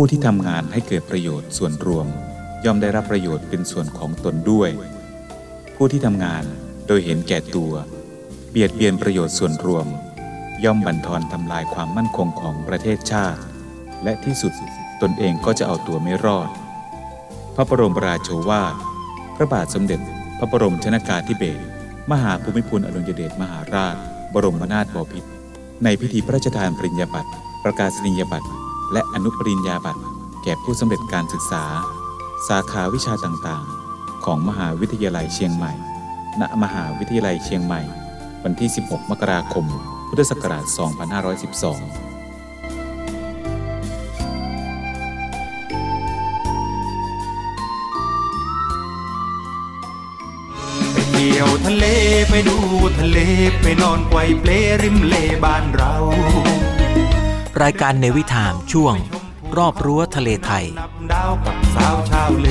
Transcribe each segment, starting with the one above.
ผู้ที่ทำงานให้เกิดประโยชน์ส่วนรวม ย่อมได้รับประโยชน์เป็นส่วนของตนด้วย ผู้ที่ทำงานโดยเห็นแก่ตัว เบียดเบียนประโยชน์ส่วนรวม ย่อมบั่นทอนทำลายความมั่นคงของประเทศชาติ และที่สุดตนเองก็จะเอาตัวไม่รอด พระบรมราโชวาทพระบาทสมเด็จ พระบรมชนากาธิเบศรมหาภูมิพลอดุลยเดชมหาราช บรมนาถบพิตรในพิธีพระราชทานปริญญาบัตรประกาศนียบัตร และอนุปริญญาบัตรแก่ผู้สำเร็จการศึกษา สาขาวิชาต่างๆ ของมหาวิทยาลัยเชียงใหม่ ณ มหาวิทยาลัยเชียงใหม่ วันที่ 16 มกราคม พุทธศักราช 2512เที่ยวทะเลไปดูทะเลไปนอนไกวเปลริมเลบ้านเรา รายการเนวิทามช่วง รอบรั้วทะเลไทย ดาวกับสาวชาวเล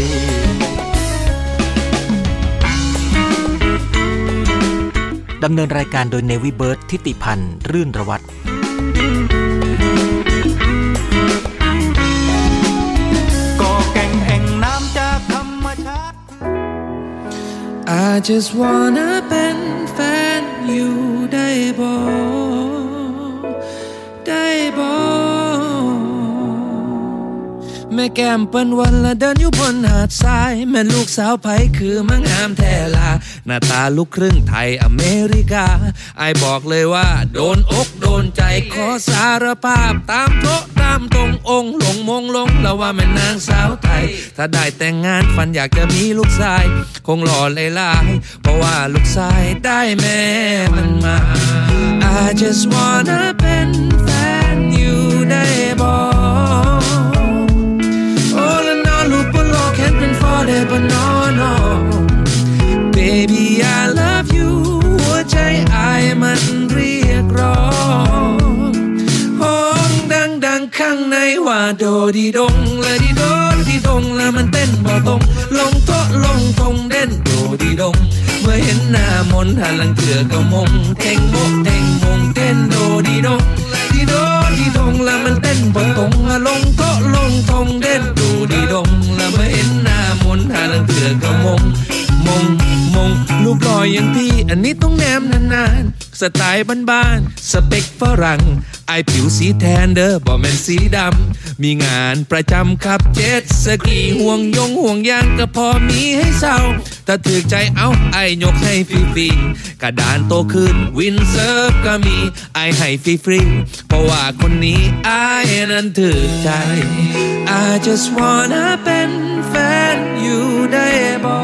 ดำเนินรายการโดยเนวิเบิร์ตทิติพันธ์รื่นระวัตก็แก่งแห่งน้ำจากธรรมชาติ I just wanna เป็น ม่แก้มเปิ้นวันละเดินอยู่บนหาดทราย แม่ลูกสาวไผคือมังงามแท้ลา หน้าตาลูกครึ่งไทยอเมริกา ไอบอกเลยว่า โดนอกโดนใจขอสารภาพตามโตตามตรงองค์หลงมงลงแล้วว่าแม่นางสาวไทย ถ้าได้แต่งงานฝันอยากจะมีลูกชาย คงหล่อเลยลาย เพราะว่าลูกชายได้แม่มันมา I just wanna ข้างในว่าโดดีดงและดีโดดีดงแล้วมันเต้นบ่ตรงลงโต๊ะลงทงเด่นโดดีดง เมื่อเห็นหน้ามนหันหลังเถื่อก็มงเท่งโมเท่งมงเต้นโดดีดงดีโดดีดงแล้วมันเต้นบ่ตรงลงโต๊ะลงทงเด่นโดดีดงแล้วเมื่อเห็นหน้ามนหาลังเถื่อก็มง มงมงลูกลอยอย่างพี่ อันนี้ต้องแนมนานๆ สไตล์บ้านๆ สเปคฝรั่ง อ้ายผิวสีแทนเด้อบ่แม่นสีดำ มีงานประจำขับเจ็ตสกีห่วงยงห่วงยางก็พอมีให้เช่าถ้าถืกใจเอาอ้ายยกให้ฟรีๆกระดานโต้คลื่น windsurf ก็มีอ้ายให้ฟรีๆเพราะว่าคนนี้อ้ายนั้นถืกใจ I just wanna เป็นแฟนอยู่ได้บ่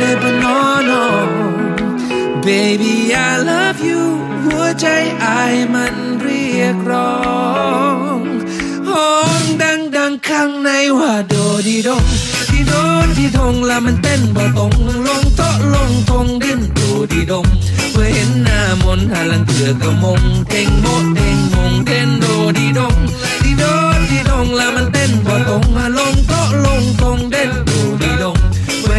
เป็นฟอได้บ่นอ no Baby I love you หัวใจไอมันเรียกร้องห้องดังดังข้างในว่าโดดีดงดีโดดีดงละมันเต้นบ่ตรงลงโตะลงทงดิ้นดูดีดงเมื่อเห็นหน้ามนหาลังเถื่อก็มงเท่งโมเท่งมงเต้นโดดีดงดีโดดีดงละมันเต้นบ่ตรงลงโตะลงทงเด่น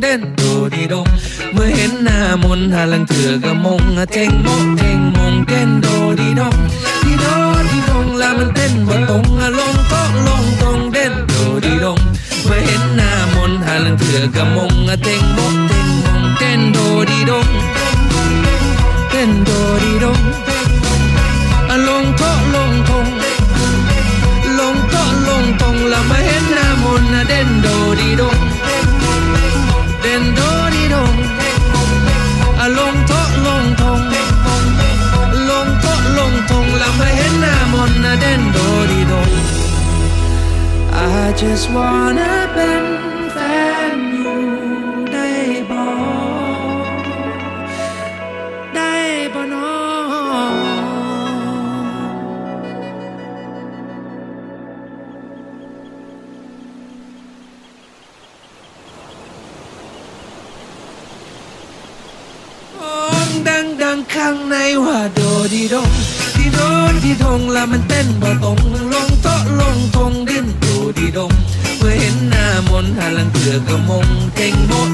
đến đồ đi đông mới hến na à, môn hà lăng thừa gà mông à thèn mông thèn mông đến đồ đi đông đi đó, đi đông là mình tên bờ tông à lông có lông tông đến đồ đi đông mới hến na à, môn hà lăng thừa gà mông à thèn mông thèn mông đến đồ đi đông đến đồ đi đông à lông có lông tông lông có lông tông là mới hến na à, môn à đến đồ đi đông ง just wanna เป็นแฟนอยู่ได้บ่ได้บ่น้องร้องดังดังข้างในว่าโดดีดงดีโดดีดงแล้วมันเต้นบ่โดนดูดีดงเมื่อเห็นหน้ามนต์หาลังเถือกระมงเท่งโมดเท่งมงเต้นโดดีดงดีโดดีดงแล้วมันเต้นบ่ตรงลงโตะลงทง เด่นดูดีดงเมื่อเห็นหน้ามนต์หาลังเถือกระมงเท่งโมด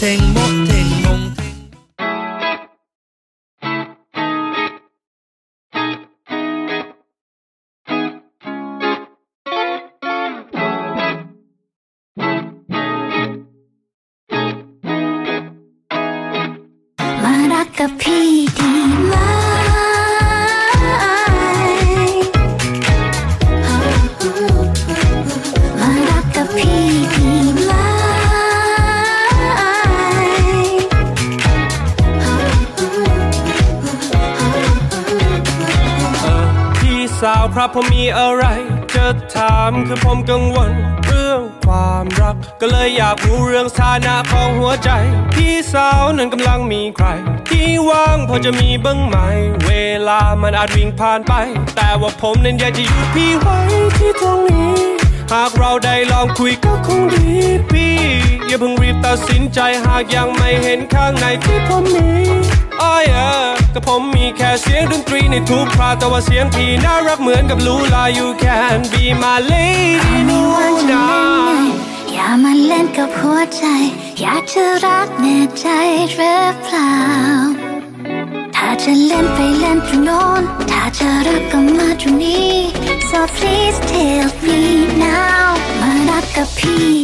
เท่งมงเท่ บ้างไหม เวลามันอาจวิ่งผ่านไป แต่ว่าผมนั้นอยากจะอยู่พี่ไว้ที่ตรงนี้ หากเราได้ลองคุยก็คงดีพี่ อย่าเพิ่งรีบตัดสินใจหากยังไม่เห็นข้างในที่ผมมีอ้อยเออก็ผมมีแค่เสียงดนตรีในทุกคราแต่ว่าเสียงพี่น่ารักเหมือนกับลูลา you can be my lady ไม่นูว่าจะนานอย่ามาเล่นกับหัวใจ อยากจะรักแน่ใจหรือเปล่า จะเล่นไปเล่นตรงโน้นถ้าจะรักก็มาตรงนี้ so please tell me now มารักกับพี่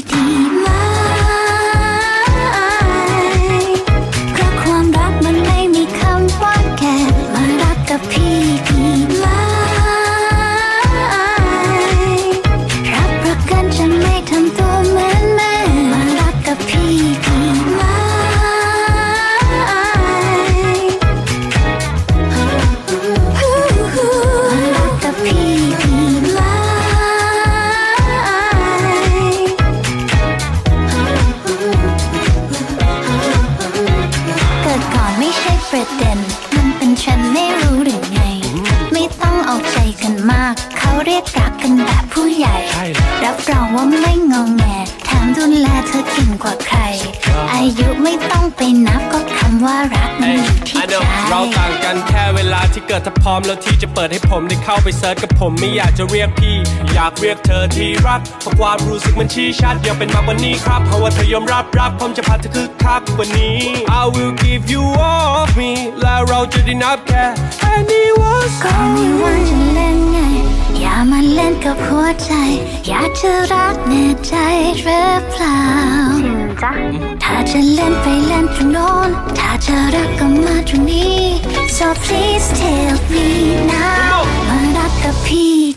พร้อมแล้วที่จะเปิดให้ผมได้เข้าไปเซิร์ชกับผมไม่อยากจะเรียกพี่ อยากเรียกเธอที่รักเพราะความรู้สึกมันชี้ชัดอยากเป็นมากกว่านี้ครับเพราะว่าเธอยอมรับรับผมจะพาเธอคึกคักกว่านี้ I will give you all of me และเราจะได้นับแค่ anyone ก็ไม่ว่าจะเล่นไง อย่ามาเล่นกับหัวใจ อยากจะรักแน่ใจหรือเปล่า ถ้าจะเล่นไปเล่นตรงโน้นถ้าจะรักก็มาตรงนี้ so please tell me now มารักกับพี่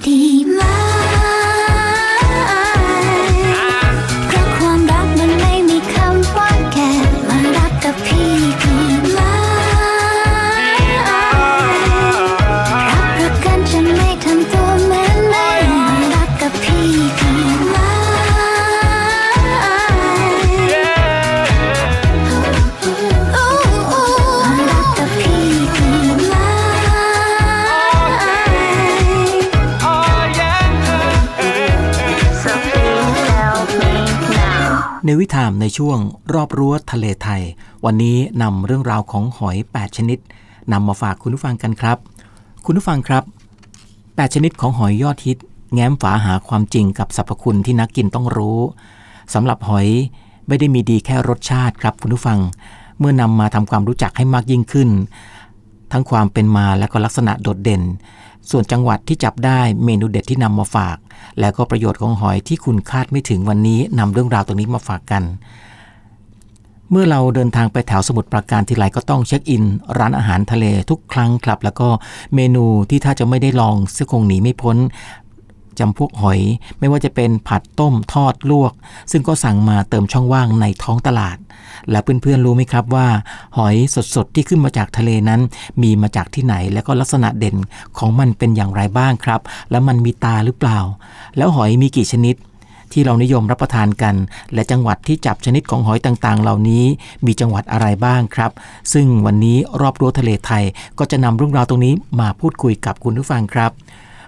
ในวิถามในช่วงรอบรั้วทะเลไทย วันนี้นำเรื่องราวของหอย 8 ชนิดนำมาฝากคุณผู้ฟังกันครับ คุณผู้ฟังครับ 8 ชนิดของหอยยอดฮิต แง้มฝาหาความจริงกับสรรพคุณที่นักกินต้องรู้สำหรับหอยไม่ได้มีดีแค่รสชาติครับคุณผู้ฟัง เมื่อนำมาทำความรู้จักให้มากยิ่งขึ้น ทั้งความเป็นมาและก็ลักษณะโดดเด่น ส่วนจังหวัดที่จับได้เมนูเด็ดที่นำมาฝาก แล้วก็ประโยชน์ของหอยที่คุณคาดไม่ถึงวันนี้นำเรื่องราวตรงนี้มาฝากกัน เมื่อเราเดินทางไปแถวสมุทรปราการทีไรก็ต้องเช็คอิน ร้านอาหารทะเลทุกครั้งครับ แล้วก็เมนูที่ถ้าจะไม่ได้ลองซึ่งคงหนีไม่พ้น จำพวกหอย ไม่ว่าจะเป็นผัดต้มทอดลวก ซึ่งก็สั่งมาเติมช่องว่างในท้องตลาด และเพื่อนๆรู้ไหมครับว่า หอยสดๆที่ขึ้นมาจากทะเลนั้น มีมาจากที่ไหนและก็ลักษณะเด่นของมันเป็นอย่างไรบ้างครับ แล้วมันมีตาหรือเปล่า แล้วหอยมีกี่ชนิดที่เรานิยมรับประทานกัน และจังหวัดที่จับชนิดของหอยต่างๆ เหล่านี้มีจังหวัดอะไรบ้างครับ ซึ่งวันนี้รอบรั้วทะเลไทยก็จะนำเรื่องราวตรงนี้มาพูดคุยกับคุณผู้ฟังครับ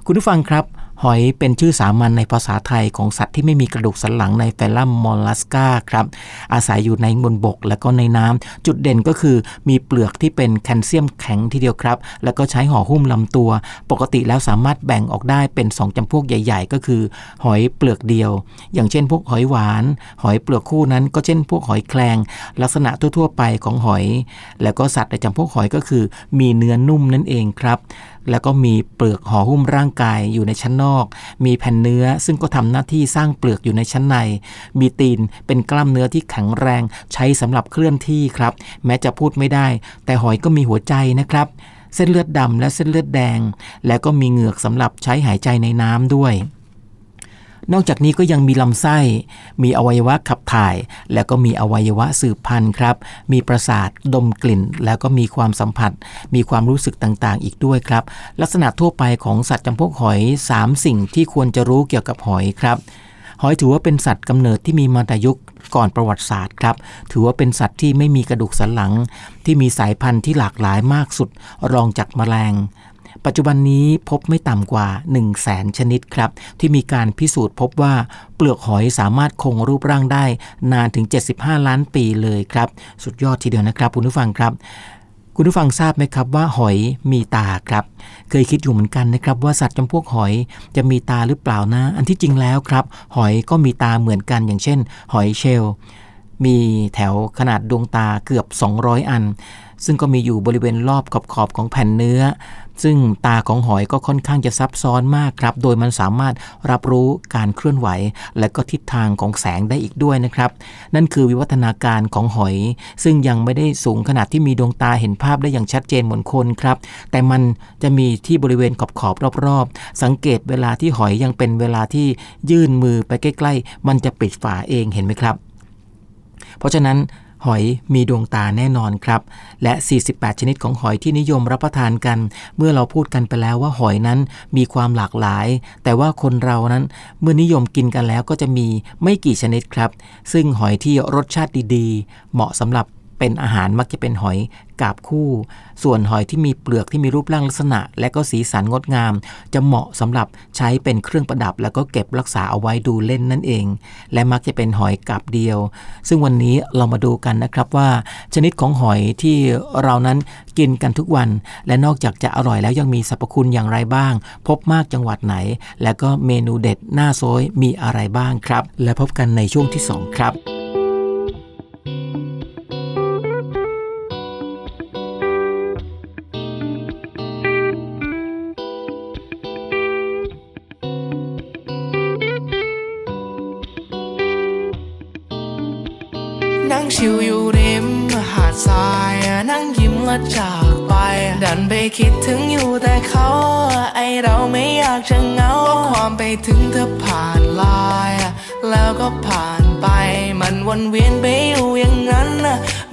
คุณผู้ฟังครับ หอยเป็นชื่อสามัญในภาษาไทยของสัตว์ที่ไม่มีกระดูกสันหลังในแฟลัมมอลลัสกาครับ อาศัยอยู่ในบนบกและก็ในน้ำจุดเด่นก็คือมีเปลือกที่เป็นแคลเซียมแข็งทีเดียวครับ แล้วก็ใช้ห่อหุ้มลำตัว ปกติแล้วสามารถแบ่งออกได้เป็น 2จำพวกใหญ่ ๆ ก็คือ หอยเปลือกเดียว อย่างเช่นพวกหอยหวาน หอยเปลือกคู่นั้นก็เช่นพวกหอยแครงลักษณะทั่ว ๆ ไปของหอย แล้วก็สัตว์ในจำพวกหอยก็คือ มีเนื้อนุ่มนั่นเองครับ แล้วก็มีเปลือกห่อหุ้มร่างกายอยู่ในชั้นนอก มีแผ่นเนื้อซึ่งก็ทำหน้าที่สร้างเปลือกอยู่ในชั้นใน มีตีนเป็นกล้ามเนื้อที่แข็งแรง ใช้สำหรับเคลื่อนที่ครับ แม้จะพูดไม่ได้ แต่หอยก็มีหัวใจนะครับ เส้นเลือดดำและเส้นเลือดแดง และก็มีเหงือกสำหรับใช้หายใจในน้ำด้วย นอกจากนี้ก็ยังมีลำไส้ มีอวัยวะขับถ่าย แล้วก็มีอวัยวะสืบพันธุ์ครับ มีประสาทดมกลิ่น แล้วก็มีความสัมผัส มีความรู้สึกต่างๆ อีกด้วยครับ ลักษณะทั่วไปของสัตว์จำพวกหอย 3 สิ่งที่ควรจะรู้เกี่ยวกับหอยครับหอยถือว่าเป็นสัตว์กำเนิดที่มีมาแต่ยุคก่อนประวัติศาสตร์ครับ ถือว่าเป็นสัตว์ที่ไม่มีกระดูกสันหลัง ที่มีสายพันธุ์ที่หลากหลายมากสุดรองจากแมลง ปัจจุบันนี้พบไม่ต่ำกว่า 1 0 0 0 0แสนชนิดครับ ที่มีการพิสูจน์พบว่าเปลือกหอยสามารถคงรูปร่างได้ นานถึง 75 ล้านปีเลยครับ สุดยอดทีเดียวนะครับคุณผู้ฟังครับคุณผู้ฟังทราบไหมครับว่าหอยมีตาครับ เคยคิดอยู่เหมือนกันนะครับว่าสัตว์จำพวกหอยจะมีตาหรือเปล่านะ อันที่จริงแล้วครับ หอยก็มีตาเหมือนกันอย่างเช่น หอยเชลล์มีแถวขนาดดวงตาเกือบ 200 อัน ซึ่งก็มีอยู่บริเวณรอบขอบขอบของแผ่นเนื้อ ซึ่งตาของหอยก็ค่อนข้างจะซับซ้อนมากครับ โดยมันสามารถรับรู้การเคลื่อนไหว และก็ทิศทางของแสงได้อีกด้วยนะครับ นั่นคือวิวัฒนาการของหอย ซึ่งยังไม่ได้สูงขนาดที่มีดวงตาเห็นภาพได้อย่างชัดเจนเหมือนคนครับ แต่มันจะมีที่บริเวณขอบขอบรอบๆ สังเกตเวลาที่หอยยังเป็นเวลาที่ยื่นมือไปใกล้ ๆ มันจะปิดฝาเองเห็นไหมครับ เพราะฉะนั้น หอยมีดวงตาแน่นอนครับ และ 48 ชนิดของหอยที่นิยมรับประทานกัน เมื่อเราพูดกันไปแล้วว่าหอยนั้นมีความหลากหลาย แต่ว่าคนเรานั้นเมื่อนิยมกินกันแล้วก็จะมีไม่กี่ชนิดครับ ซึ่งหอยที่รสชาติดีๆ เหมาะสำหรับ เป็นอาหารมักจะเป็นหอยกาบคู่ ส่วนหอยที่มีเปลือกที่มีรูปร่างลักษณะ และก็สีสันงดงาม จะเหมาะสำหรับใช้เป็นเครื่องประดับ แล้วก็เก็บรักษาเอาไว้ดูเล่นนั่นเอง และมักจะเป็นหอยกาบเดียว ซึ่งวันนี้เรามาดูกันนะครับว่า ชนิดของหอยที่เรานั้นกินกันทุกวัน และนอกจากจะอร่อยแล้วยังมีสรรพคุณอย่างไรบ้าง พบมากจังหวัดไหน และก็เมนูเด็ดหน้าโซยมีอะไรบ้างครับ และพบกันในช่วงที่สองครับ ชิวอยู่ริมหาดทรายนั่งยิ้มและจากไป ดันไปคิดถึงอยู่แต่เขา ไอเราไม่อยากจะเหงาความไปถึงเธอผ่านลาย แล้วก็ผ่านไปมันวนเวียนไปอยู่อย่างนั้น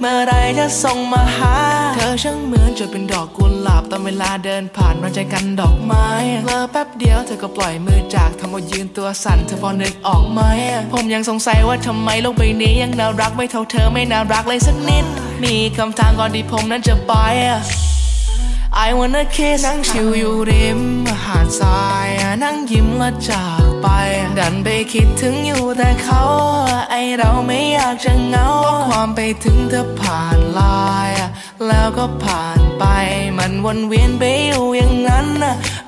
เมื่อไรจะส่งมาหา เธอช่างเหมือนจะเป็นดอกกุหลาบตอนเวลาเดินผ่านมาใจกันดอกไม้เลอแป๊บเดียวเธอก็ปล่อยมือจากทำเอายืนตัวสั่นเธอพอนึกออกไหมผมยังสงสัยว่าทำไมโลกใบนี้ยังน่ารักไม่เท่าเธอไม่น่ารักเลยสักนิด มีคำถามก่อนที่ผมนั้นจะไป I wanna kiss นั่งชิวอยู่ริมหาดทรายนั่งยิ้มและจากไป ดันไปคิดถึงอยู่แต่เขา ไอเราไม่อยากจะเงาความไปถึงเธอผ่านลน์แล้วก็ผ่านไปมันวนเวียนไปอยู่อย่างนั้น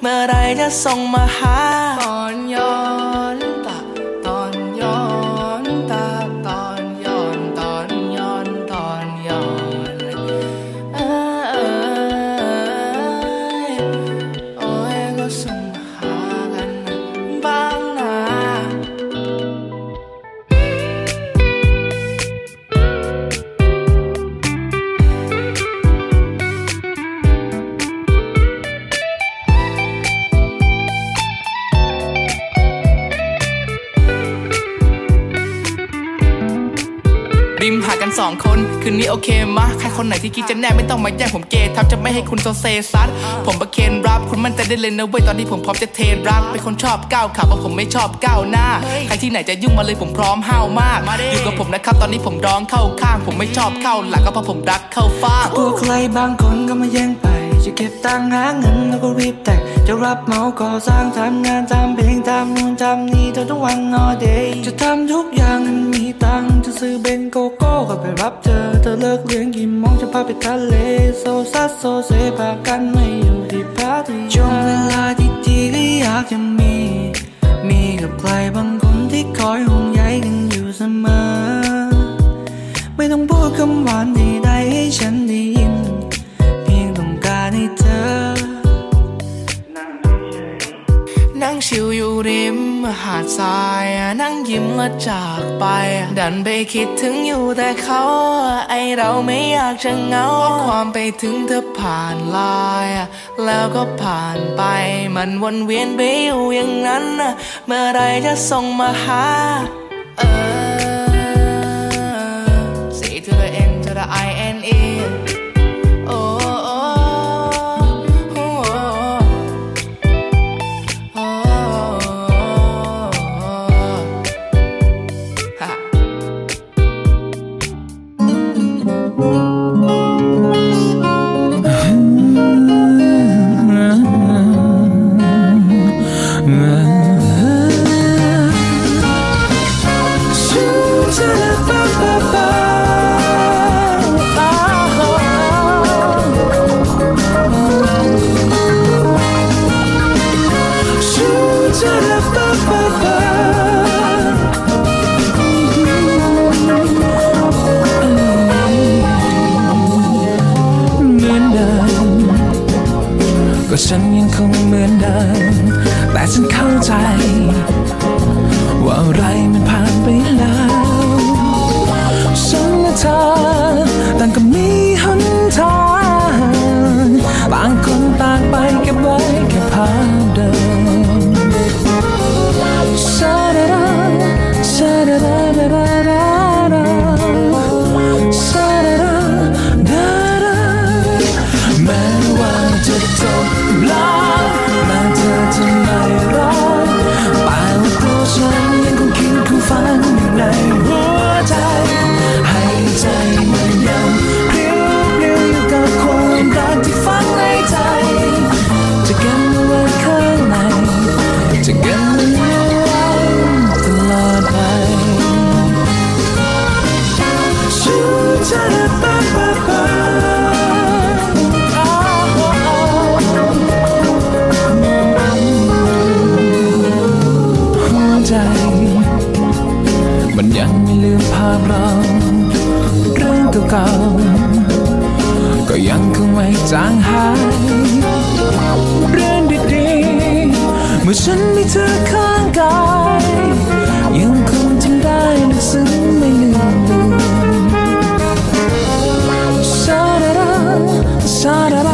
เมื่อไรจะส่งมาหาตอนย้อน คนคืนนี้โอเคมะใครคนไหนที่คิดจะแน่ไม่ต้องมาแย่งผมเกย์ทับจะไม่ให้คุณโซเซซัดผมประเคนรับคุณมั่นใจได้เลยนะเว้ยตอนนี้ผมพร้อมจะเทรักเป็นคนชอบก้าวขาเพราะผมไม่ชอบก้าวหน้า ใครที่ไหนจะยุ่งมาเลยผมพร้อมห้าวมากอยู่กับผมนะครับตอนนี้ผมร้องเข้าข้าง ผมไม่ชอบเข้าหลังก็เพราะผมรักเข้าฟ้ากลัวใครบางคนก็มาแย่งไปจะเก็บตังค์หาเงินแล้วก็รีบแต่งจะรับเหมาก่อสร้างทำงานทำเพลงทำนู่นทำนี่เธอทุกวัน all day จะทำทุกอย่างให้มีตังค์จะ ซื้อเบนโกโก้ก็ไปรับเธอ เธอเลิกเรียนกี่โมงจะพาไปทะเล โซซัดโซเซพากันไม่อยู่ที่ปาร์ตี้ช่วงเวลาที่ดีก็อยากจะมี มีกับใครบางคนที่คอยห่วงใยกันอยู่เสมอ ไม่ต้องพูดคำหวานใดๆให้ฉัน ชิวอยู่ริมหาดทรายนั่งยิ้มแล้วจากไป ดันไปคิดถึงอยู่แต่เขา ไอเราไม่อยากจะเหงาความไปถึงเธอผ่านลน์แล้วก็ผ่านไป มันวนเวียนไปอยู่อย่างนั้น เมื่อไรจะส่งมาหาเออ C to the N to the I ก็ยังคงไม่จางหายเรื่องดีๆเมื่อฉันมีเธอข้างกาย ยังคงทำได้ลึกซึ้งไม่ลืมเลือนชาดาซาชาดา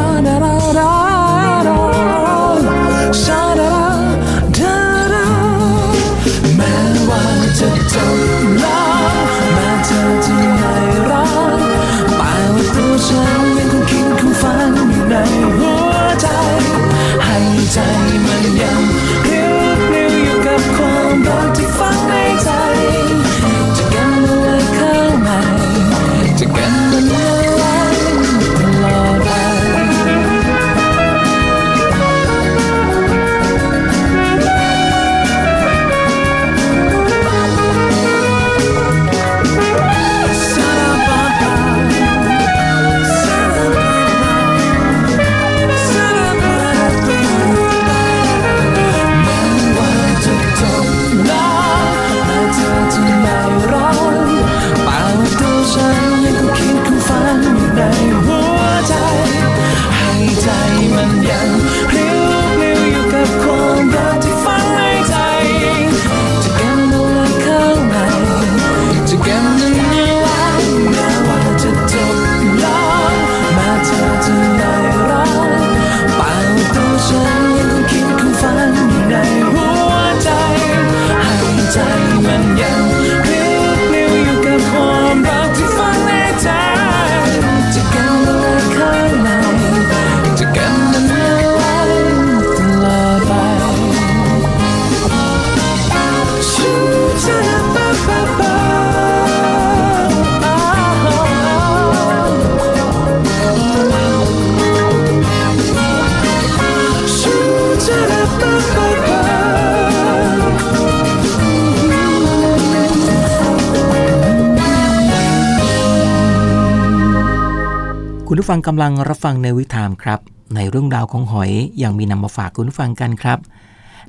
ผู้ฟังกำลังรับฟังในวิถีามครับ ในเรื่องราวของหอยอยังมีนำมาฝากคุณผู้ฟังกันครับ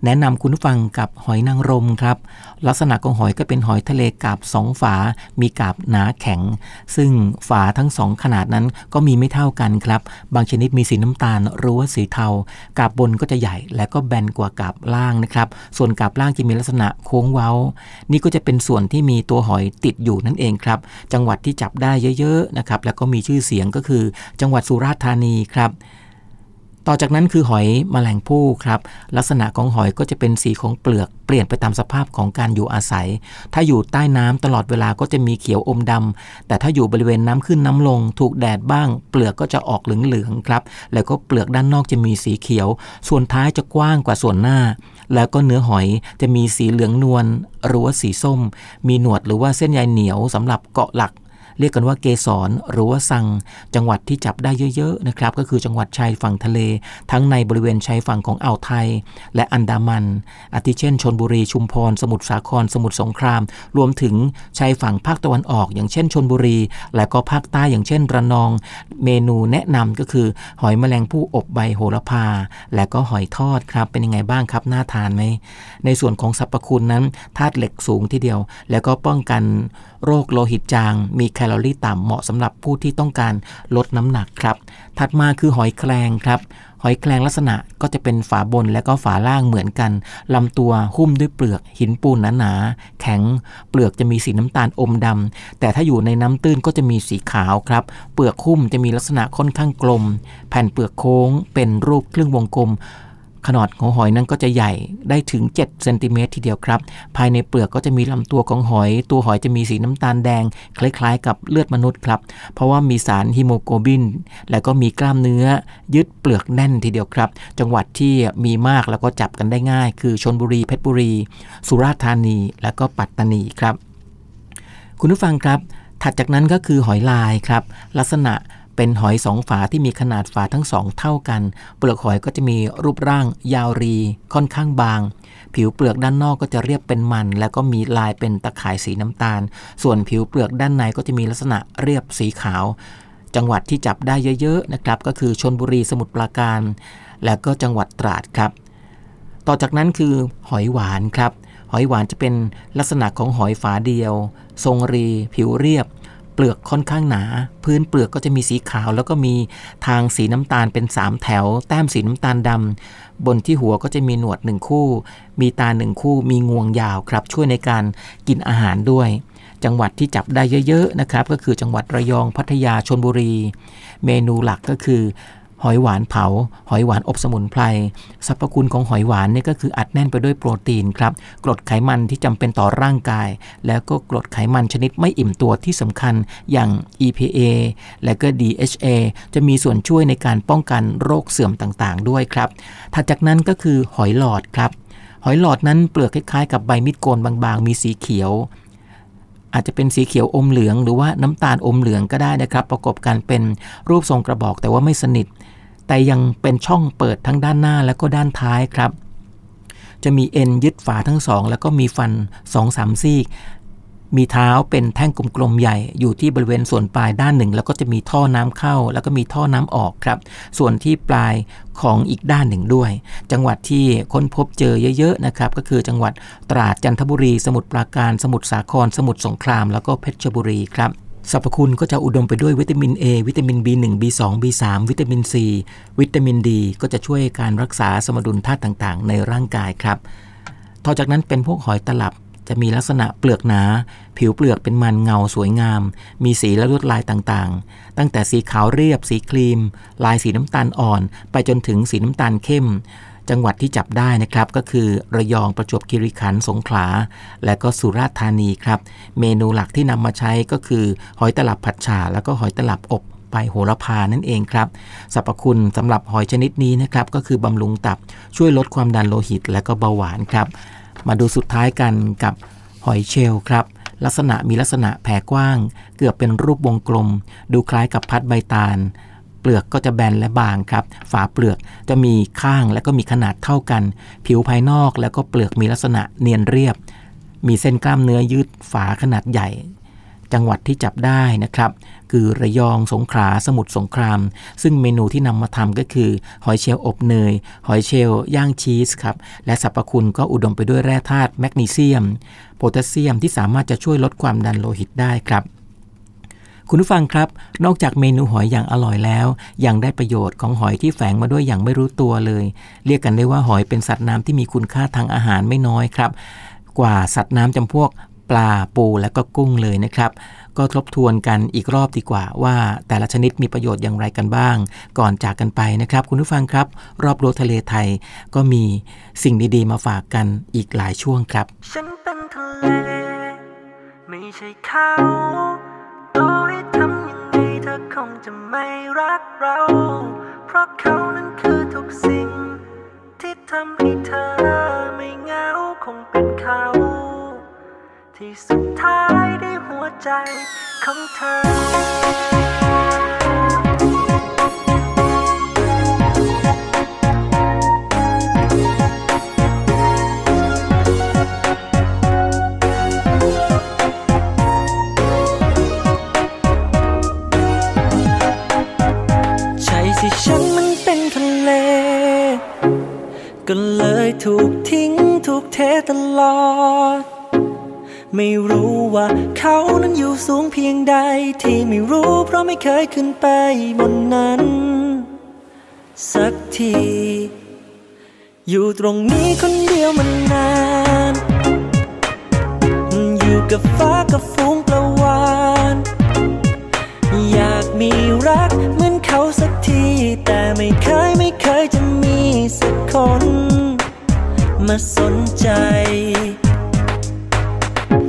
แนะนำคุณผู้ฟังกับหอยนางรมครับ ลักษณะของหอยก็เป็นหอยทะเลกาบสองฝา มีกาบหนาแข็ง ซึ่งฝาทั้งสองขนาดนั้นก็มีไม่เท่ากันครับ บางชนิดมีสีน้ำตาลหรือว่าสีเทา กาบบนก็จะใหญ่และก็แบนกว่ากาบล่างนะครับ ส่วนกาบล่างจะมีลักษณะโค้งเว้า นี่ก็จะเป็นส่วนที่มีตัวหอยติดอยู่นั่นเองครับ จังหวัดที่จับได้เยอะๆนะครับ แล้วก็มีชื่อเสียงก็คือ จังหวัดสุราษฎร์ธานีครับ ต่อจากนั้นคือหอยแมลงภู่ครับ ลักษณะของหอยก็จะเป็นสีของเปลือกเปลี่ยนไปตามสภาพของการอยู่อาศัย ถ้าอยู่ใต้น้ำตลอดเวลาก็จะมีเขียวอมดำแต่ถ้าอยู่บริเวณน้ำขึ้นน้ำลง ถูกแดดบ้าง เปลือกก็จะออกเหลืองๆครับ แล้วก็เปลือกด้านนอกจะมีสีเขียว ส่วนท้ายจะกว้างกว่าส่วนหน้า แล้วก็เนื้อหอยจะมีสีเหลืองนวลหรือว่าสีส้ม มีหนวดหรือว่าเส้นใยเหนียวสำหรับเกาะหลัก เรียกกันว่าเกสรหรือว่าสัง จังหวัดที่จับได้เยอะๆนะครับก็คือจังหวัดชายฝั่งทะเล ทั้งในบริเวณชายฝั่งของอ่าวไทย และอันดามัน อาทิเช่นชนบุรีชุมพร สมุทรสาคร สมุทรสงคราม รวมถึงชายฝั่งภาคตะวันออก อย่างเช่นชนบุรี และก็ภาคใต้อย่างเช่นระนอง เมนูแนะนำก็คือ หอยแมลงภู่อบใบโหระพา และก็หอยทอดครับเป็นยังไงบ้างครับน่าทานไหมในส่วนของสรรพคุณนั้นธาตุเหล็กสูงทีเดียว แล้วก็ป้องกันโรคโลหิตจางมีแคลลอรี่ต่ำเหมาะสำหรับผู้ที่ต้องการลดน้ำหนักครับ ถัดมาคือหอยแครงครับหอยแครงลักษณะก็จะเป็นฝาบนและก็ฝาล่างเหมือนกันลำตัวหุ้มด้วยเปลือกหินปูนหนาๆแข็ง เปลือกจะมีสีน้ำตาลอมดำแต่ถ้าอยู่ในน้ำตื้นก็จะมีสีขาวครับ เปลือกหุ้มจะมีลักษณะค่อนข้างกลม แผ่นเปลือกโค้งเป็นรูปครึ่งวงกลม ขนาดของหอยนั้นก็จะใหญ่ได้ถึง7เซนติเมตรทีเดียวครับ ภายในเปลือกก็จะมีลำตัวของหอย ตัวหอยจะมีสีน้ำตาลแดง คล้ายๆ กับเลือดมนุษย์ครับ เพราะว่ามีสารฮีโมโกลบิน แล้วก็มีกล้ามเนื้อยึดเปลือกแน่นทีเดียวครับ จังหวัดที่มีมากแล้วก็จับกันได้ง่าย คือชลบุรีเพชรบุรี สุราษฎร์ธานี และก็ปัตตานีครับ คุณผู้ฟังครับ ถัดจากนั้นก็คือหอยลายครับ ลักษณะ เป็นหอยสองฝาที่มีขนาดฝาทั้งสองเท่ากัน เปลือกหอยก็จะมีรูปร่าง ยาวรี ค่อนข้างบาง ผิวเปลือกด้านนอกก็จะเรียบเป็นมัน แล้วก็มีลายเป็นตะข่ายสีน้ำตาล ส่วนผิวเปลือกด้านในก็จะมีลักษณะเรียบสีขาว จังหวัดที่จับได้เยอะๆนะครับ ก็คือชนบุรีสมุทรปราการ และก็จังหวัดตราดครับ ต่อจากนั้นคือหอยหวานครับ หอยหวานจะเป็นลักษณะของหอยฝาเดียว ทรงรี ผิวเรียบ เปลือกค่อนข้างหนา พื้นเปลือกก็จะมีสีขาว แล้วก็มีทางสีน้ำตาลเป็น 3 แถว แต้มสีน้ำตาลดำบนที่หัวก็จะมีหนวดหนึ่งคู่ มีตาหนึ่งคู่ มีงวงยาวครับ ช่วยในการกินอาหารด้วย จังหวัดที่จับได้เยอะๆนะครับ ก็คือจังหวัดระยองพัทยาชนบุรี เมนูหลักก็คือ หอยหวานเผา หอยหวานอบสมุนไพรสรรพคุณของหอยหวานเนี่ยก็คืออัดแน่นไปด้วยโปรตีนครับกรดไขมันที่จำเป็นต่อร่างกาย แล้วก็กรดไขมันชนิดไม่อิ่มตัวที่สำคัญอย่าง EPA และก็ DHA จะมีส่วนช่วยในการป้องกันโรคเสื่อมต่างๆ ด้วยครับถัดจากนั้นก็คือหอยหลอดครับ หอยหลอดนั้นเปลือกคล้ายๆ กับใบมิดโกนบางๆ มีสีเขียว อาจจะเป็นสีเขียวอมเหลือง หรือว่าน้ำตาลอมเหลืองก็ได้นะครับ ประกอบกันเป็นรูปทรงกระบอกแต่ว่าไม่สนิท แต่ยังเป็นช่องเปิดทั้งด้านหน้าและก็ด้านท้ายครับ จะมีเอ็นยึดฝาทั้งสอง แล้วก็มีฟัน2อสามซี่มีเท้าเป็นแท่งกลมๆใหญ่อยู่ที่บริเวณส่วนปลายด้านหนึ่ง แล้วก็จะมีท่อน้ำเข้า แล้วก็มีท่อน้ำออกครับ ส่วนที่ปลายของอีกด้านหนึ่งด้วย จังหวัดที่ค้นพบเจอเยอะๆนะครับ ก็คือจังหวัดตราดจันทบุรี สมุทรปราการ สมุทรสาคร สมุทรสงคราม แล้วก็เพชรบุรีครับ สรรพคุณก็จะอุดมไปด้วยวิตามิน A วิตามิน B1 B2 B3 วิตามิน C วิตามิน D ก็จะช่วยการรักษาสมดุลธาตุต่างๆ ในร่างกายครับ ต่อจากนั้นเป็นพวกหอยตลับจะมีลักษณะเปลือกหนา ผิวเปลือกเป็นมันเงาสวยงาม มีสีและลวดลายต่างๆ ตั้งแต่สีขาวเรียบ สีครีม ลายสีน้ำตาลอ่อน ไปจนถึงสีน้ำตาลเข้ม จังหวัดที่จับได้นะครับก็คือระยองประจวบคีรีขันธ์สงขลา และก็สุราษฎร์ธานีครับ เมนูหลักที่นำมาใช้ก็คือ หอยตลับผัดฉ่าแล้วก็หอยตลับอบใบโหระพานั่นเองครับสรรพคุณสำหรับหอยชนิดนี้นะครับก็คือบำรุงตับช่วยลดความดันโลหิต และก็เบาหวานครับ มาดูสุดท้ายกันกับหอยเชลล์ครับ ลักษณะมีลักษณะแผ่กว้าง เกือบเป็นรูปวงกลม ดูคล้ายกับพัดใบตาล เปลือกก็จะแบนและบางครับ ฝาเปลือกจะมีข้างและก็มีขนาดเท่ากัน ผิวภายนอกแล้วก็เปลือกมีลักษณะเนียนเรียบ มีเส้นกล้ามเนื้อยืดฝาขนาดใหญ่ จังหวัดที่จับได้นะครับ คือระยองสงขลาสมุทรสงคราม ซึ่งเมนูที่นำมาทำก็คือ หอยเชลล์อบเนย หอยเชลล์ย่างชีสครับและสรรพคุณก็อุดมไปด้วยแร่ธาตุแมกนีเซียม โพแทสเซียมที่สามารถจะช่วยลดความดันโลหิตได้ครับ คุณผู้ฟังครับ นอกจากเมนูหอยอย่างอร่อยแล้ว ยังได้ประโยชน์ของหอยที่แฝงมาด้วยอย่างไม่รู้ตัวเลย เรียกกันได้ว่าหอยเป็นสัตว์น้ำที่มีคุณค่าทางอาหารไม่น้อยครับ กว่าสัตว์น้ำจำพวกปลาปูและก็กุ้งเลยนะครับ ก็ทบทวนกันอีกรอบดีกว่าว่าแต่ละชนิดมีประโยชน์อย่างไรกันบ้าง ก่อนจากกันไปนะครับ คุณผู้ฟังครับ รอบรั้วทะเลไทย ก็มีสิ่งดีๆ มาฝากกันอีกหลายช่วงครับ ฉันเป็นทะเลไม่ใช่เขา งจะไม่รักเรา เพราะเขานั้นคือทุกสิ่ง ที่ทำให้เธอไม่เหงาคงเป็นเขา ที่สุดท้ายได้หัวใจของเธอ ก็เลยถูกทิ้งถูกเทตลอด ไม่รู้ว่าเขานั้นอยู่สูงเพียงใด ที่ไม่รู้เพราะไม่เคยขึ้นไปบนนั้น สักที อยู่ตรงนี้คนเดียวมันนาน อยู่กับฟ้ากับฝูงปลาวานอยากมีรักเหมือนเขาสักที แต่ไม่เคยไม่ เคยจะมีสักคน มาสนใจ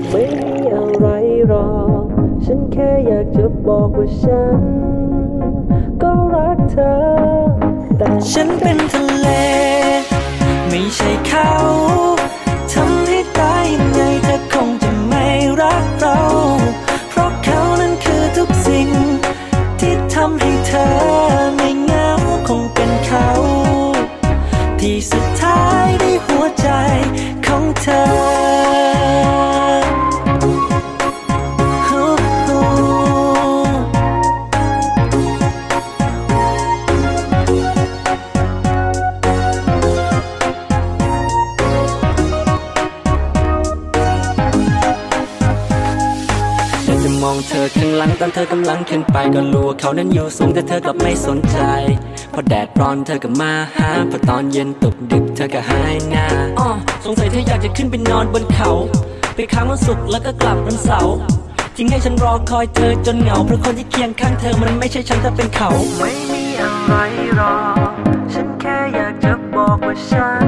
ไม่มีอะไรหรอกฉันแค่อยากจะบอกว่าฉัน ก็รักเธอ แต่ฉันเป็นทะเล ขึ้นไปก็รู้ว่าเขานั้นอยู่สูงแต่เธอกลับไม่สนใจ พอแดดร้อนเธอก็มาหา พอตอนเย็นตกดึกเธอก็หายหน้าอ้อสงสัยเธออยากจะขึ้นไปนอนบนเขา ไปค้างวันศุกร์แล้วก็กลับวันเสาร์ทิ้งให้ฉันรอคอยเธอจนเหงาเพราะคนที่เคียงข้างเธอมันไม่ใช่ฉันแต่เป็นเขา ไม่มีอะไรหรอกฉันแค่อยากจะบอกว่าฉัน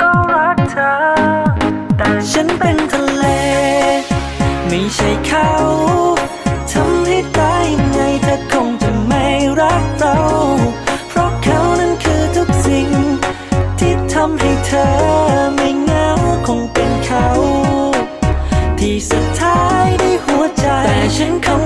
ก็รักเธอ แต่ฉันเป็นทะเล ไม่ใช่เขาำให้เธอไม่เหงาคงเป็นเขา ที่สุดท้ายได้หัวใจ แต่ฉันของ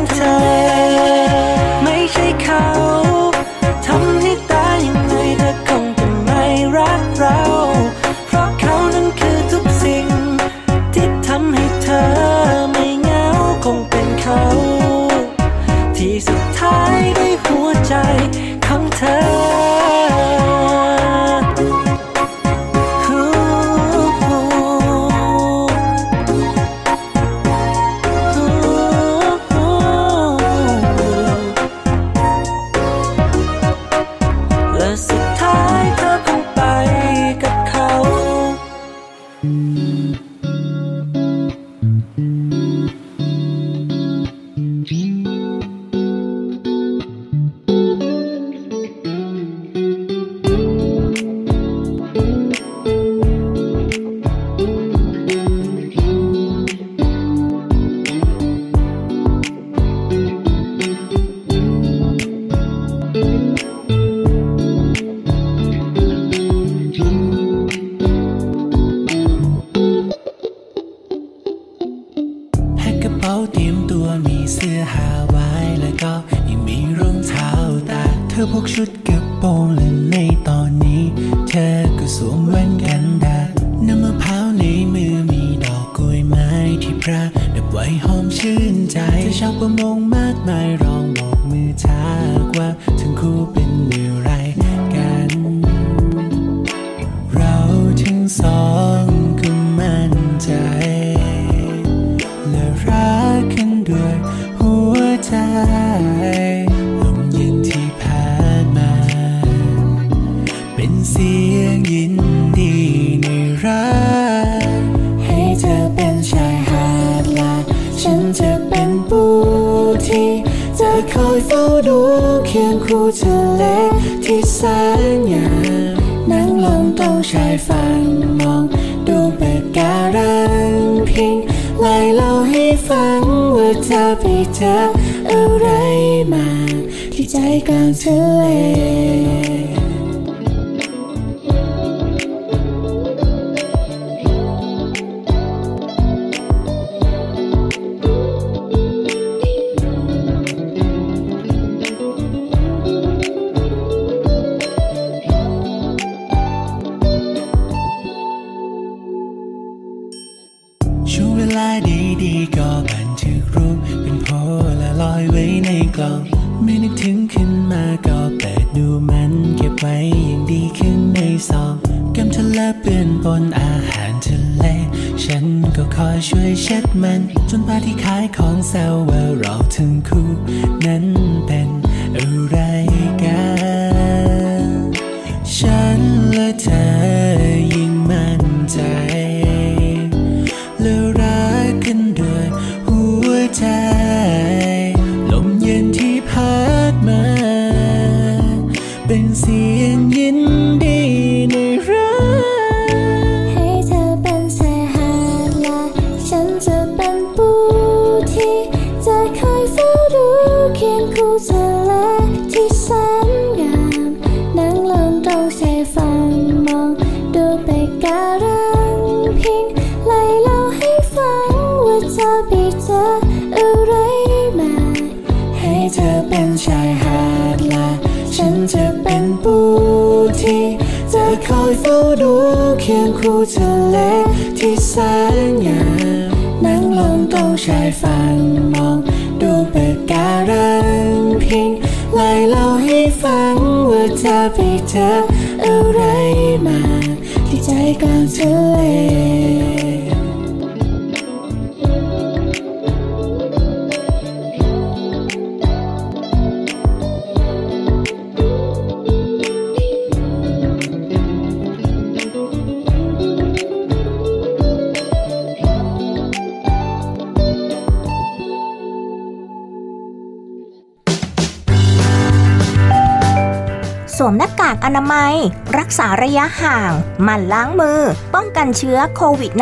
วมหน้ากากอนามัย รักษาระยะห่าง หมั่นล้างมือ ป้องกันเชื้อโควิด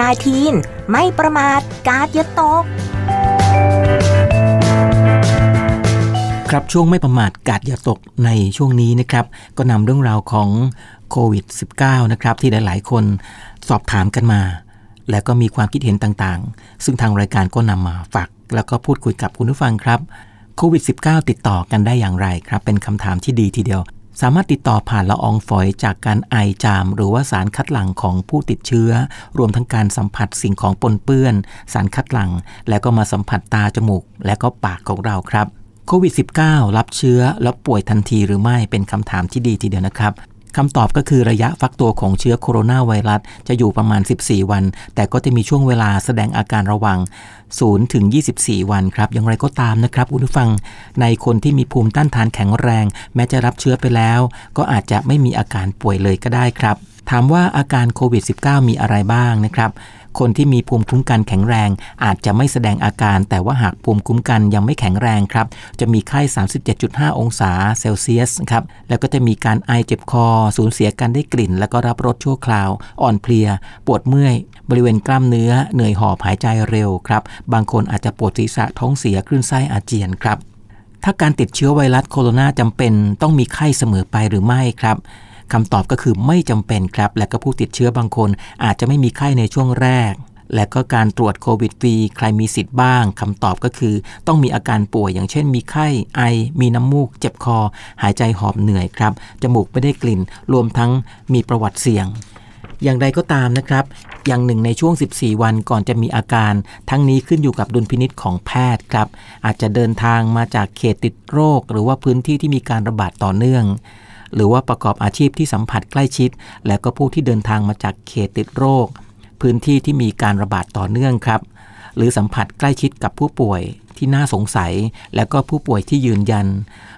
-19 ไม่ประมาทกาดอย่าตก ครับช่วงไม่ประมาทกาดอย่าตกในช่วงนี้นะครับ ก็นำเรื่องราวของโควิด -19 นะครับที่หลาย ๆ คนสอบถามกันมา แล้วก็มีความคิดเห็นต่างๆ ซึ่งทางรายการก็นำมาฝากแล้วก็พูดคุยกับคุณผู้ฟังครับโควิด -19 ติดต่อกันได้อย่างไรครับ เป็นคำถามที่ดีทีเดียว สามารถติดต่อผ่านละอองฝอยจากการไอจาม หรือว่าสารคัดหลั่งของผู้ติดเชื้อ รวมทั้งการสัมผัสสิ่งของปนเปื้อน สารคัดหลั่ง แล้วก็มาสัมผัสตาจมูก และก็ปากของเราครับโควิด -19 รับเชื้อแล้วป่วยทันทีหรือไม่เป็นคำถามที่ดีทีเดียวนะครับ คำตอบก็คือระยะฟักตัวของเชื้อโคโรนาไวรัสจะอยู่ประมาณ 14 วัน แต่ก็จะมีช่วงเวลาแสดงอาการระวัง 0 ถึง 24 วันครับ อย่างไรก็ตามนะครับคุณผู้ฟัง ในคนที่มีภูมิต้านทานแข็งแรง แม้จะรับเชื้อไปแล้ว ก็อาจจะไม่มีอาการป่วยเลยก็ได้ครับ ถามว่าอาการโควิด -19 มีอะไรบ้างนะครับ คนที่มีภูมิคุ้มกันแข็งแรง อาจจะไม่แสดงอาการ แต่ว่าหากภูมิคุ้มกันยังไม่แข็งแรงครับ จะมีไข้ 37.5 องศาเซลเซียสครับ แล้วก็จะมีการไอเจ็บคอ สูญเสียการได้กลิ่น แล้วก็รับรสชั่วคราว อ่อนเพลีย ปวดเมื่อย บริเวณกล้ามเนื้อ เหนื่อยหอบหายใจเร็วครับ บางคนอาจจะปวดศีรษะท้องเสียคลื่นไส้อาเจียนครับ ถ้าการติดเชื้อไวรัสโคโรนาจำเป็นต้องมีไข้เสมอไปหรือไม่ครับ คำตอบก็คือไม่จำเป็นครับ และก็ผู้ติดเชื้อบางคนอาจจะไม่มีไข้ในช่วงแรก และก็การตรวจโควิดฟรีใครมีสิทธิ์บ้างคำตอบก็คือ ต้องมีอาการป่วยอย่างเช่น มีไข้ ไอ มีน้ำมูก เจ็บคอ หายใจหอบเหนื่อยครับ จมูกไม่ได้กลิ่น รวมทั้งมีประวัติเสี่ยงอย่างไรก็ตามนะครับ อย่างหนึ่งในช่วง 14 วันก่อนจะมีอาการ ทั้งนี้ขึ้นอยู่กับดุลพินิษของแพทย์ครับ อาจจะเดินทางมาจากเขตติดโรค หรือว่าพื้นที่ที่มีการระบาดต่อเนื่อง หรือว่าประกอบอาชีพที่สัมผัสใกล้ชิด และก็ผู้ที่เดินทางมาจากเขตติดโรค พื้นที่ที่มีการระบาดต่อเนื่องครับ หรือสัมผัสใกล้ชิดกับผู้ป่วยที่น่าสงสัย และก็ผู้ป่วยที่ยืนยัน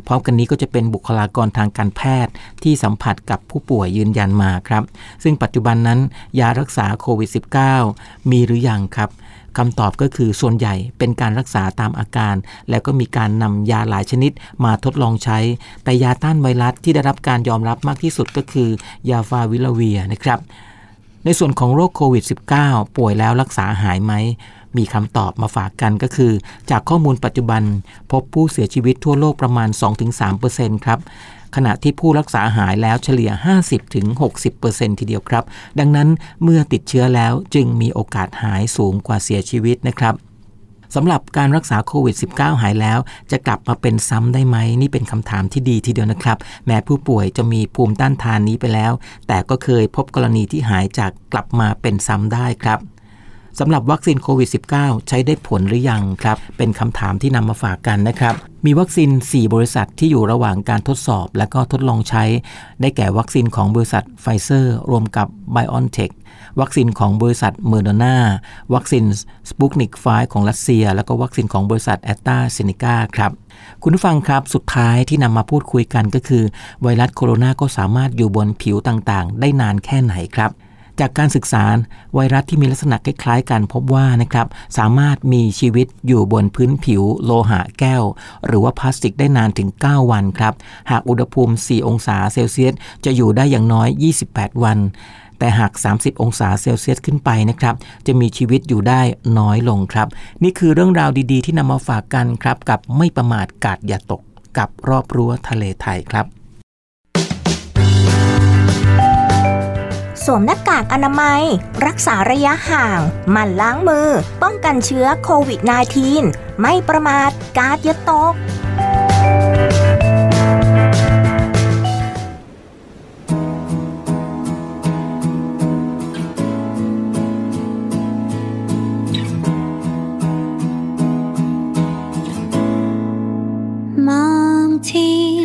พร้อมกันนี้ก็จะเป็นบุคลากรทางการแพทย์ที่สัมผัสกับผู้ป่วยยืนยันมาครับ ซึ่งปัจจุบันนั้นยารักษาโควิด -19 มีหรือยังครับ คำตอบก็คือส่วนใหญ่เป็นการรักษาตามอาการ แล้วก็มีการนำยาหลายชนิดมาทดลองใช้ แต่ยาต้านไวรัสที่ได้รับการยอมรับมากที่สุดก็คือยาฟาวิลาเวียนะครับในส่วนของโรคโควิด -19 ป่วยแล้วรักษาหายไหม มีคำตอบมาฝากกันก็คือ จากข้อมูลปัจจุบัน พบผู้เสียชีวิตทั่วโลกประมาณ 2-3%ครับ ขณะที่ผู้รักษาหายแล้วเฉลี่ย 50-60%ทีเดียวครับ ดังนั้นเมื่อติดเชื้อแล้วจึงมีโอกาสหายสูงกว่าเสียชีวิตนะครับสำหรับการรักษาโควิด -19 หายแล้ว จะกลับมาเป็นซ้ำได้ไหม นี่เป็นคำถามที่ดีทีเดียวนะครับ แม้ผู้ป่วยจะมีภูมิต้านทานนี้ไปแล้ว แต่ก็เคยพบกรณีที่หายจากกลับมาเป็นซ้ำได้ครับ สำหรับวัคซีนโควิด -19 ใช้ได้ผลหรือยังครับ เป็นคำถามที่นำมาฝากกันนะครับ มีวัคซีน 4 บริษัทที่อยู่ระหว่างการทดสอบ และก็ทดลองใช้ ได้แก่วัคซีนของบริษัทไฟเซอร์ ร่วมกับ BioNTech วัคซีนของบริษัทโมเดอร์นาวัคซีนสปุกนิก5ของรัสเซีย แล้วก็วัคซีนของบริษัทแอสตราเซเนกาครับคุณผู้ฟังครับสุดท้ายที่นำมาพูดคุยกันก็คือ ไวรัสโคโรนาก็สามารถอยู่บนผิวต่างๆ ได้นานแค่ไหนครับ จากการศึกษาไวรัสที่มีลักษณะคล้ายๆกันพบว่านะครับสามารถมีชีวิตอยู่บนพื้นผิวโลหะแก้ว หรือว่าพลาสติกได้นานถึง 9 วันครับ หากอุณหภูมิ 4 องศาเซลเซียสจะอยู่ได้อย่างน้อย 28 วัน แต่หาก 30 องศาเซลเซียสขึ้นไปนะครับ จะมีชีวิตอยู่ได้น้อยลงครับ นี่คือเรื่องราวดีๆ ที่นำมาฝากกันครับ กับไม่ประมาทกาดอย่าตกกับรอบรั้วทะเลไทยครับ สวมหน้ากากอนามัย รักษาระยะห่าง หมั่นล้างมือ ป้องกันเชื้อโควิด -19 ไม่ประมาทกาดย่าตกมองที่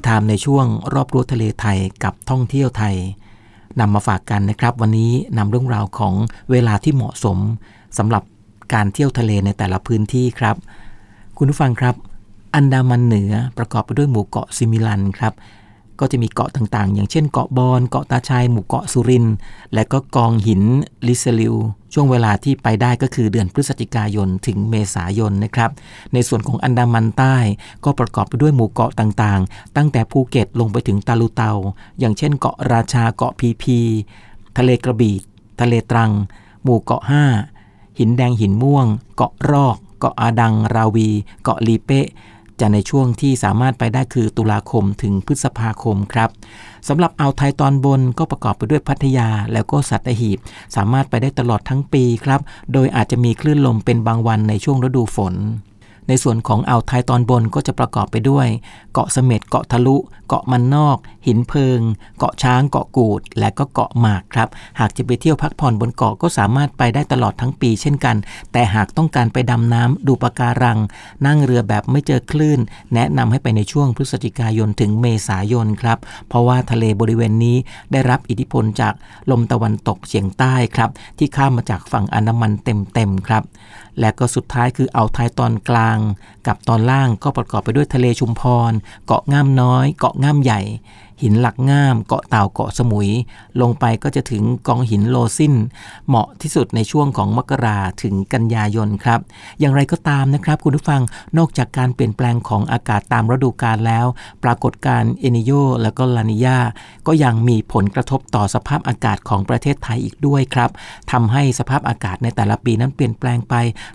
ในวิถามในช่วงรอบรั้วทะเลไทยกับท่องเที่ยวไทยนำมาฝากกันนะครับ วันนี้นำเรื่องราวของเวลาที่เหมาะสมสำหรับการเที่ยวทะเลในแต่ละพื้นที่ครับ คุณผู้ฟังครับ อันดามันเหนือประกอบไปด้วยหมู่เกาะสิมิลันครับ ก็จะมีเกาะต่างๆ อย่างเช่นเกาะบอน เกาะตาชัยหมู่เกาะสุรินทร์ และก็กองหินริเชลิว ช่วงเวลาที่ไปได้ก็คือเดือนพฤศจิกายนถึงเมษายนนะครับ ในส่วนของอันดามันใต้ ก็ประกอบไปด้วยหมู่เกาะต่างๆ ตั้งแต่ภูเก็ตลงไปถึงตาลูเตา อย่างเช่น เกาะราชา เกาะพีพี ทะเลกระบี่ ทะเลตรัง หมู่เกาะ5หินแดงหินม่วง เกาะรอก เกาะอาดัง ราวี เกาะลีเป้ จะในช่วงที่สามารถไปได้คือตุลาคมถึงพฤษภาคมครับสำหรับอ่าวไทยตอนบนก็ประกอบไปด้วยพัทยาแล้วก็สัตหีบ สามารถไปได้ตลอดทั้งปีครับ โดยอาจจะมีคลื่นลมเป็นบางวันในช่วงฤดูฝน ในส่วนของอ่าวไทยตอนบนก็จะประกอบไปด้วย เกาะเสม็ดเกาะทะลุ เกาะมันนอก หินเพิง เกาะช้างเกาะกูด และก็เกาะหมากครับ หากจะไปเที่ยวพักผ่อนบนเกาะก็สามารถไปได้ตลอดทั้งปีเช่นกัน แต่หากต้องการไปดำน้ำดูปะการัง นั่งเรือแบบไม่เจอคลื่น แนะนำให้ไปในช่วงพฤศจิกายนถึงเมษายนครับ เพราะว่าทะเลบริเวณนี้ได้รับอิทธิพลจากลมตะวันตกเฉียงใต้ครับ ที่ข้ามมาจากฝั่งอันดามันเต็มๆครับ และก็สุดท้ายคืออ่าวไทยตอนกลางกับตอนล่างก็ประกอบไปด้วยทะเลชุมพร เกาะง่ามน้อย เกาะง่ามใหญ่ หินหลักง่าม เกาะเต่าเกาะสมุย ลงไปก็จะถึงกองหินโลซินเหมาะที่สุดในช่วงของมกราถึงกันยายนครับ อย่างไรก็ตามนะครับ คุณผู้ฟังนอกจากการเปลี่ยนแปลงของอากาศตามฤดูกาลแล้ว ปรากฏการณ์เอนิโยและก็ลานิยาก็ยังมีผลกระทบต่อสภาพอากาศของประเทศไทยอีกด้วยครับทำให้สภาพอากาศในแต่ละปีนั้นเปลี่ยนแปลงไป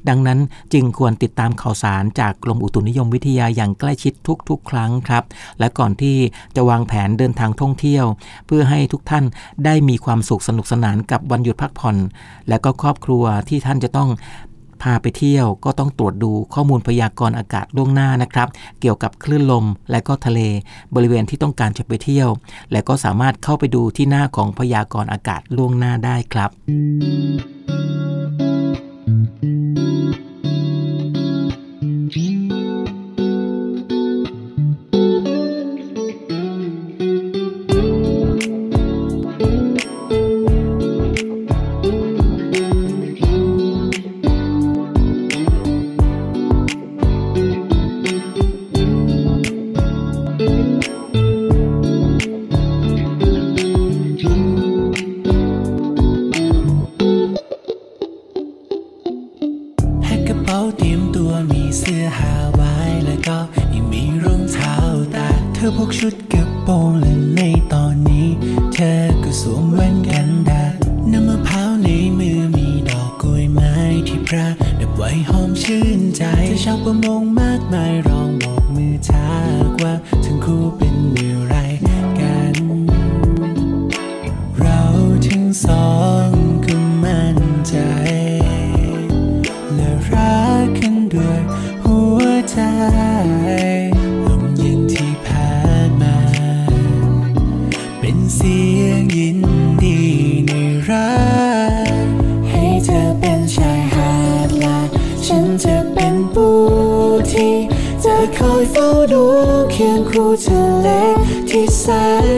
ดังนั้นจึงควรติดตามข่าวสารจากกรมอุตุนิยมวิทยาอย่างใกล้ชิดทุกๆ ครั้งครับ และก่อนที่จะวางแผนเดินทางท่องเที่ยว เพื่อให้ทุกท่านได้มีความสุขสนุกสนานกับวันหยุดพักผ่อน และก็ครอบครัวที่ท่านจะต้องพาไปเที่ยวก็ต้องตรวจดูข้อมูลพยากรณ์อากาศล่วงหน้านะครับ เกี่ยวกับคลื่นลมและก็ทะเล บริเวณที่ต้องการจะไปเที่ยว และก็สามารถเข้าไปดูที่หน้าของพยากรณ์อากาศล่วงหน้าได้ครับ งมากมายรองบอกมือชากว่าทั้งคู่เป็นเมื่อไร อยเฝ้าดูเคียงคู่ทะเลที่แส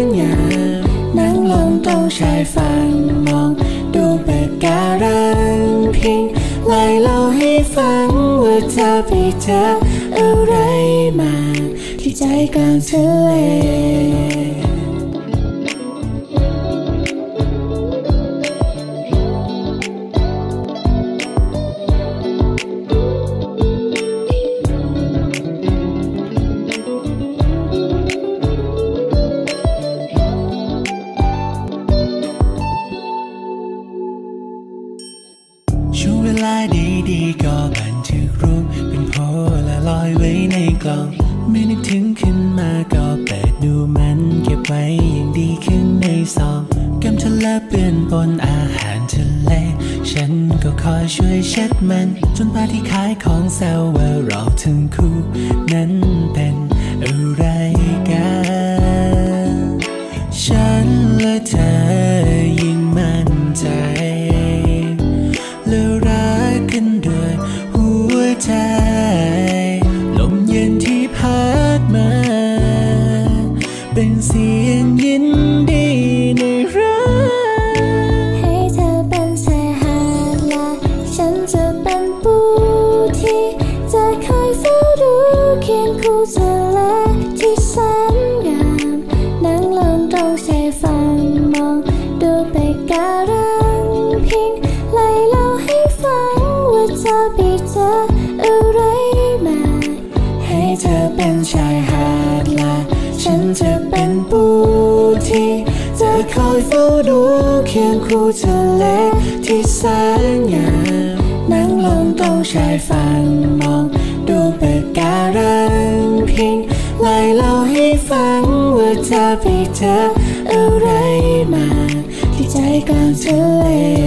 นงามนั่งลงตรงชายฝั่งมอง ดูปะการังพิงไล่เล่าให้ฟังว่าเธอไปเจออะไรมา ที่ใจกลางทะเล เคียงคู่ทะเลที่แสนงามนั่งลงตรงชายฝั่งมอง ดูปะการังพิงไล่เล่าให้ฟังว่าเธอไปเจออะไรมา ที่ใจกลางทะเล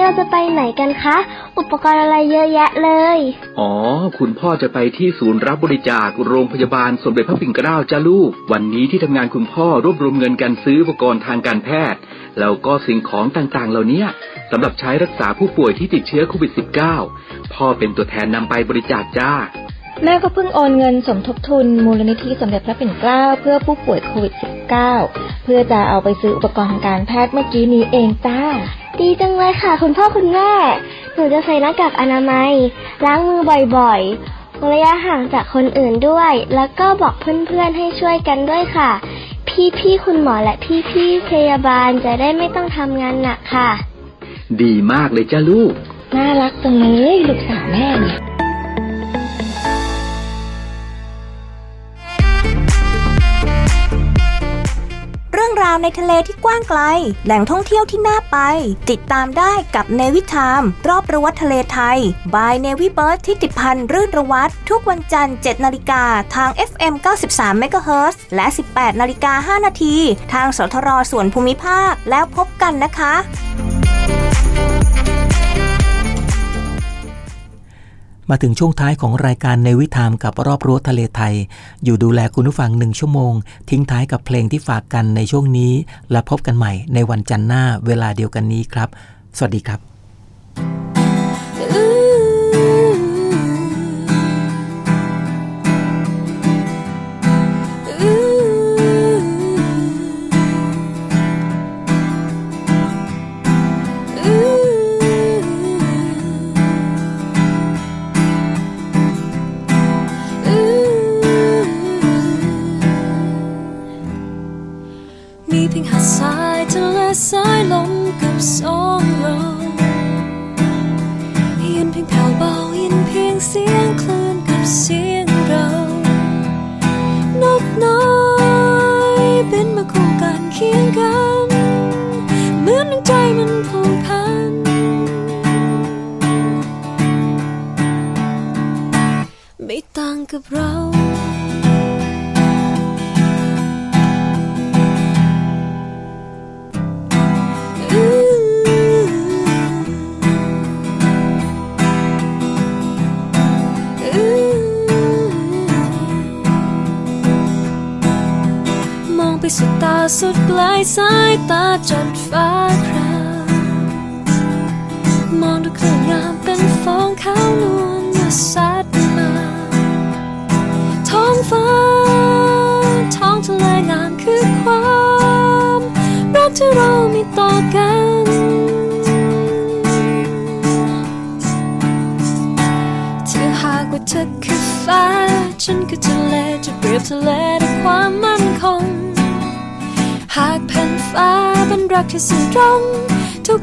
นี้เราจะไปไหนกันคะ อุปกรณ์อะไรเยอะแยะเลย อ๋อ คุณพ่อจะไปที่ศูนย์รับบริจาคโรงพยาบาลสมเด็จพระปิ่นเกล้าจ้าลูก วันนี้ที่ทำงานคุณพ่อรวบรวมเงินการซื้ออุปกรณ์ทางการแพทย์ แล้วก็สิ่งของต่างๆ เหล่านี้สำหรับใช้รักษาผู้ป่วยที่ติดเชื้อโควิด -19 พ่อเป็นตัวแทนนำไปบริจาคจ้า แม่ก็เพิ่งโอนเงินสมทบทุน มูลนิธิสมเด็จพระปิ่นเกล้าเพื่อผู้ป่วยโควิด -19 เพื่อจะเอาไปซื้ออุปกรณ์ทางการแพทย์เมื่อกี้นี้เองจ้า ดีจังเลยค่ะ คุณพ่อคุณแม่ หนูจะใส่หน้ากากอนามัย ล้างมือบ่อยๆ ระยะห่างจากคนอื่นด้วย แล้วก็บอกเพื่อนๆให้ช่วยกันด้วยค่ะ พี่ๆคุณหมอและพี่ๆพยาบาลจะได้ไม่ต้องทำงานหนักค่ะ ดีมากเลยจ้าลูก น่ารักจังเลยลูกสาวแม่เนี่ย รื่องราวในทะเลที่กว้างไกล แหล่งท่องเที่ยวที่น่าไป ติดตามได้กับเนวิทามรอบรั้วทะเลไทย บายเนวิเบิร์ดที่ติดพันรื่นระวัตทุกวันจันทร์ 7 นาฬิกาทาง FM 93 MHz และ 18 นาฬิกา 5 นาที ทางสทรส่วนภูมิภาคแล้วพบกันนะคะ มาถึงช่วงท้ายของรายการในวิถามกับรอบรั้วทะเลไทย อยู่ดูแลคุณผู้ฟังหนึ่งชั่วโมง ทิ้งท้ายกับเพลงที่ฝากกันในช่วงนี้ และพบกันใหม่ในวันจันทร์หน้าเวลาเดียวกันนี้ครับ สวัสดีครับ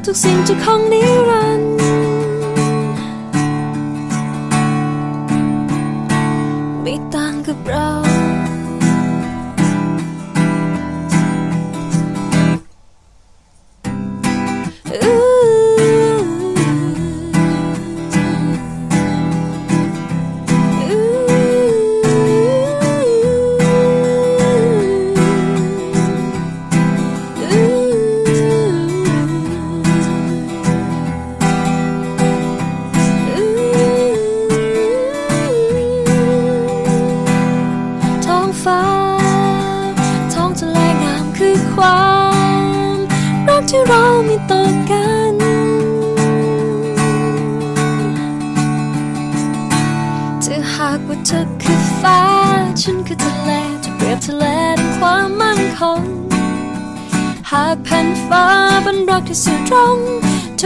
ทุกทุกๆสิ่งจะคงนิรันดร์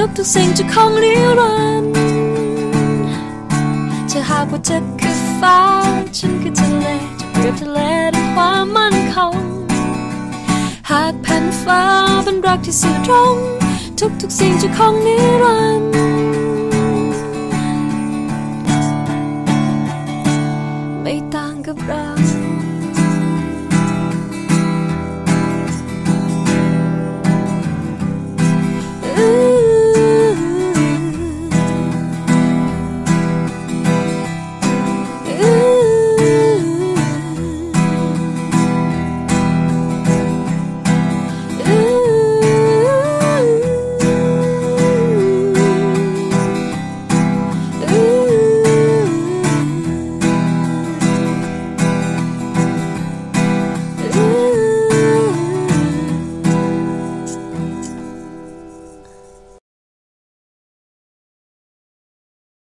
ทุกทุกๆสิ่งจะคงนิรันร์ถ้าหากว่าเธอคือฟ้า ฉันคือทะเลจะเปรียบทะเลด้วยความมั่นคงหากแผ่นฟ้าเป็นรักที่สื่อตรง ทุกทุกๆสิ่งจะคงนิรันดร์